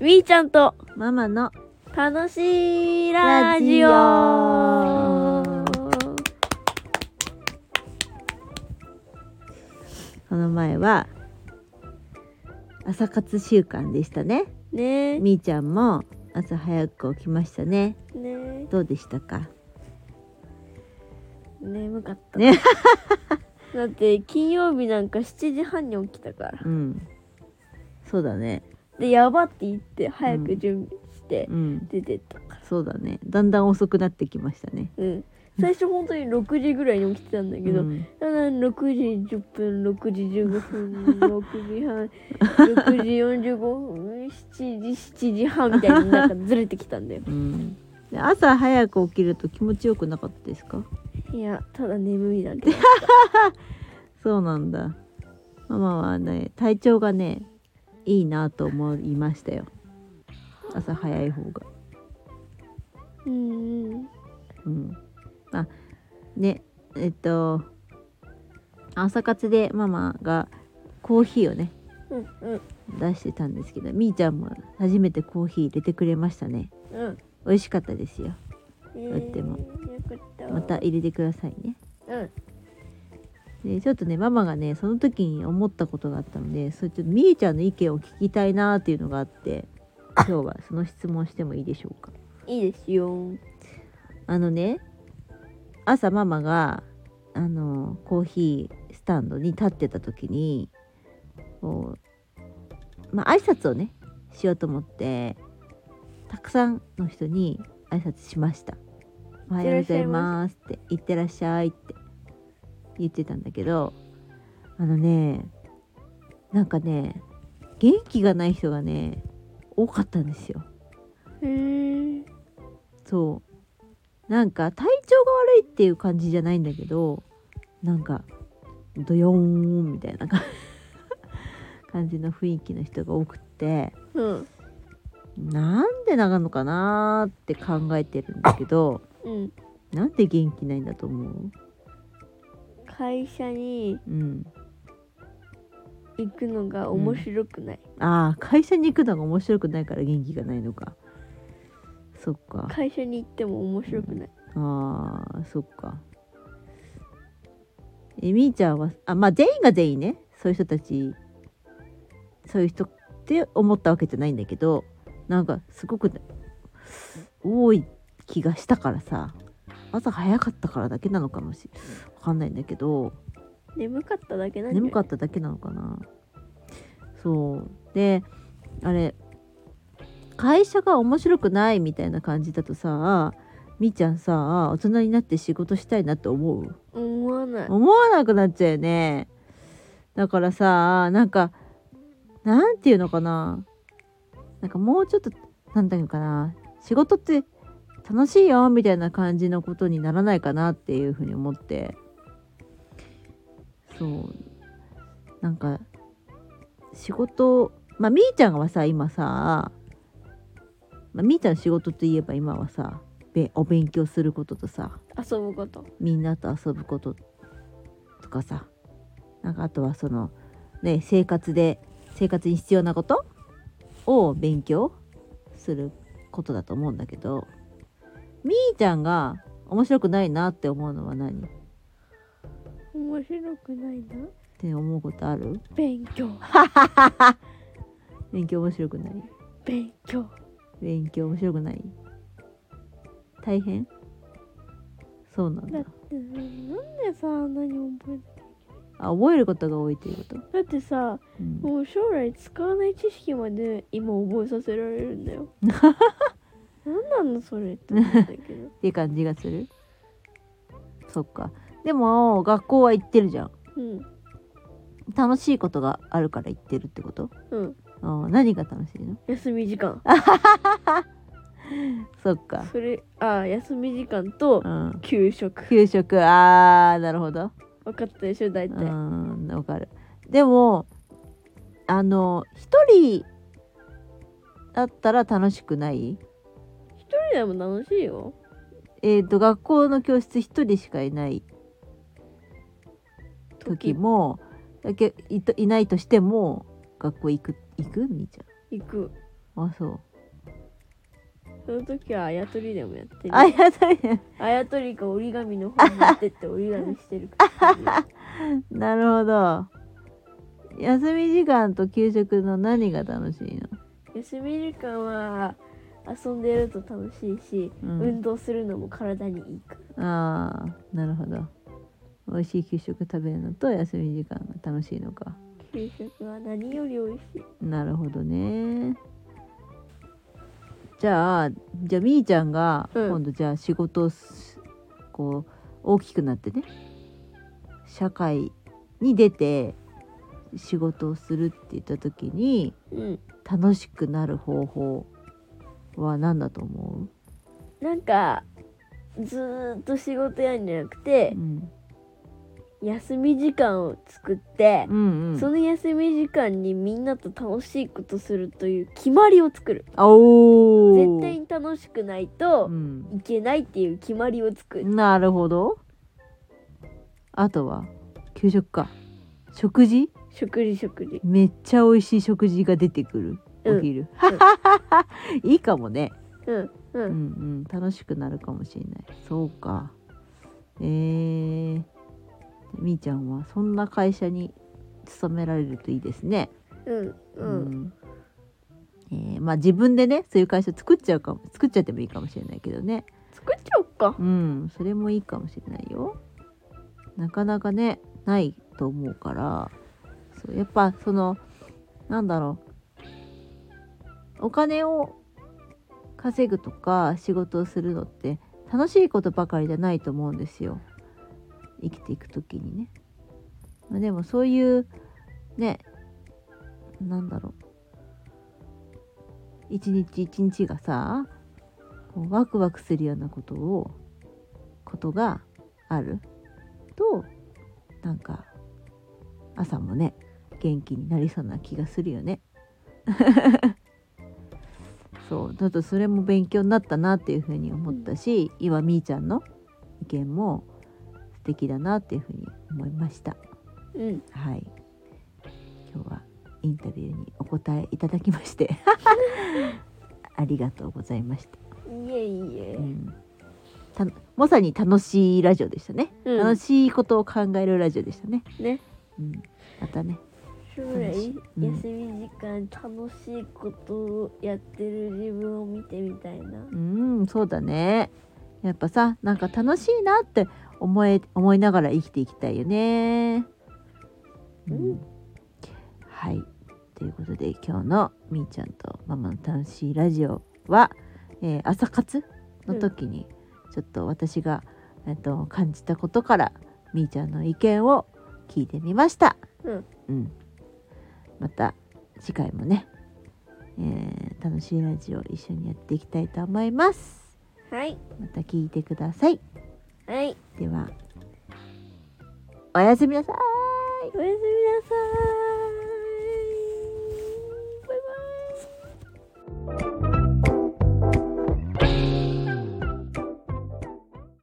みーちゃんとママの楽しいラジオ。ラこの前は朝活習慣でしたね。ね。みーちゃんも朝早く起きましたね。ね。どうでしたか？眠かった、ね。だって金曜日なんか7時半に起きたから。うん。そうだねでやばって言って早く準備してうん。出てったから。そうだね。だんだん遅くなってきましたね。うん。最初本当に6時ぐらいに起きてたんだけど、うん。だんだん6時10分6時15分 6時半6時45分7時7時半みたいになんかずれてきたんだよ。うん。で朝早く起きると気持ちよくなかったですか？いやただ眠いだけ そうなんだ。ママはね体調がねいいなと思いましたよ。朝早い方が。うんうん。うん。あねえっと朝活でママがコーヒーをねうんうん。出してたんですけどみーちゃんも初めてコーヒー入れてくれましたね。うん。美味しかったですよ。えだっても。また入れてくださいね。うんでちょっとねママがねその時に思ったことがあったのでそれちょっとみーちゃんの意見を聞きたいなっていうのがあって今日はその質問してもいいでしょうか？いいですよ。あのね朝ママがあのコーヒースタンドに立ってた時にこうまあ挨拶をねしようと思ってたくさんの人に挨拶しました「おはようございます」って「いってらっしゃい」って言ってたんだけどあのねなんかね元気がない人がね多かったんですよ。へえそう。なんか体調が悪いっていう感じじゃないんだけどなんかドヨーンみたいな感 感じの雰囲気の人が多くってうん。なんでなのかなーって考えてるんだけどうん。なんで元気ないんだと思う？会社にうん。行くのが面白くない、ああ会社に行くのが面白くないから元気がないのか。そっか。会社に行っても面白くない。あーそっか。えみーちゃんはあまあ全員が全員ね。そういう人たちそういう人って思ったわけじゃないんだけどなんかすごく多い気がしたからさ。朝早かったからだけなのかもしわかんないんだけど眠かっただけなんじゃない眠かっただけなのかな。そう。であれ会社が面白くないみたいな感じだとさみーちゃんさ大人になって仕事したいなって思う？思わない。思わなくなっちゃうよね。だからさなんかなんていうのかな。なんかもうちょっとなんだいうのかな。仕事って楽しいよみたいな感じのことにならないかなっていうふうに思ってそう。なんか仕事まあみーちゃんはさ今さ、まあ、みーちゃんの仕事といえば今はさべお勉強することとさ遊ぶこと。みんなと遊ぶこととかさなんかあとはそのね生活で生活に必要なことを勉強することだと思うんだけどみーちゃんが面白くないなって思うのは何？っ面白くないな。て思うことある？勉強。勉強面白くない？勉強。勉強面白くない？大変？そうなんだ。だってなんでさ何覚えてあ覚えることが多いということ、だってさうん、もう将来使わない知識まで今覚えさせられるんだよ。何なのそれって思ったけど。っていう感じがする。そっかでも学校は行ってるじゃん。うん。楽しいことがあるから行ってるってこと？うん。あー何が楽しいの？休み時間。そっか。それあ休み時間とうん。給食。給食。あーなるほど。分かったでしょ大う体んわかる。でもあの一人だったら楽しくない？一人でも楽しいよ。えっ、と学校の教室一人しかいない時。もだけいといないとしても学校行く行く？みーち行く。ゃんあそう。その時はあやとりでもやってる。あやとりねあやとりが折り紙の方持ってって折り紙してるから。なるほど。休み時間と給食の何が楽しいの？休み時間は遊んでると楽しいし、うん。運動するのも体にいいから。ああなるほど美味しい給食食べるのと休み時間が楽しいのか。給食は何より美味しい。なるほどね。じゃあじゃあみーちゃんがうん。今度じゃあ仕事をすこう大きくなってね。社会に出て仕事をするって言った時にうん。楽しくなる方法は何だと思なんかずーっと仕事やんじゃなくう、てうん、休み時間を作ってう、んうん。その休み時間にみんなと楽しいことするという決まりを作る。絶対に楽しくないとうん。いけないっていう決まりを作る。なるほど。あとは給食か。食事？食事食事。めっちゃ美味しい食事が出てくる。うん。お昼、いいかもね。うんううんうんん。楽しくなるかもしれない。そうか。えー、みーちゃんはそんな会社に勤められるといいですね。うんううん。えーまあ自分でねそういう会社作っちゃうかも作っちゃってもいいかもしれないけどね。作っちゃおっか。うんそれもいいかもしれないよ。なかなかねないと思うから。そうやっぱそのなんだろう。お金を稼ぐとか仕事をするのって楽しいことばかりじゃないと思うんですよ生きていく時にね、まあ、でもそういうねなんだろう。一日一日がさこうワクワクするようなことをことがある。となんか朝もね元気になりそうな気がするよね。そう。だとそれも勉強になったなっていうふうに思ったし、今みーちゃんの意見も素敵だなっていうふうに思いました。うん。はい。今日はインタビューにお答えいただきまして ありがとうございました。いえいえ。うん。たまさに楽しいラジオでしたね、うん。楽しいことを考えるラジオでしたね、ね。うん、またね。将来うん。休み時間楽しいことをやってる自分を見てみたいな。うんそうだねやっぱさなんか楽しいなって思え思いながら生きていきたいよね、うん。はい。ということで今日のみーちゃんとママの楽しいラジオは、えー朝活の時にちょっと私が、えっと感じたことからみーちゃんの意見を聞いてみました。うん。うん、また次回もね、えー楽しいラジオ一緒にやっていきたいと思います。はいまた聞いてください。はいではおやすみなさい。おやすみなさい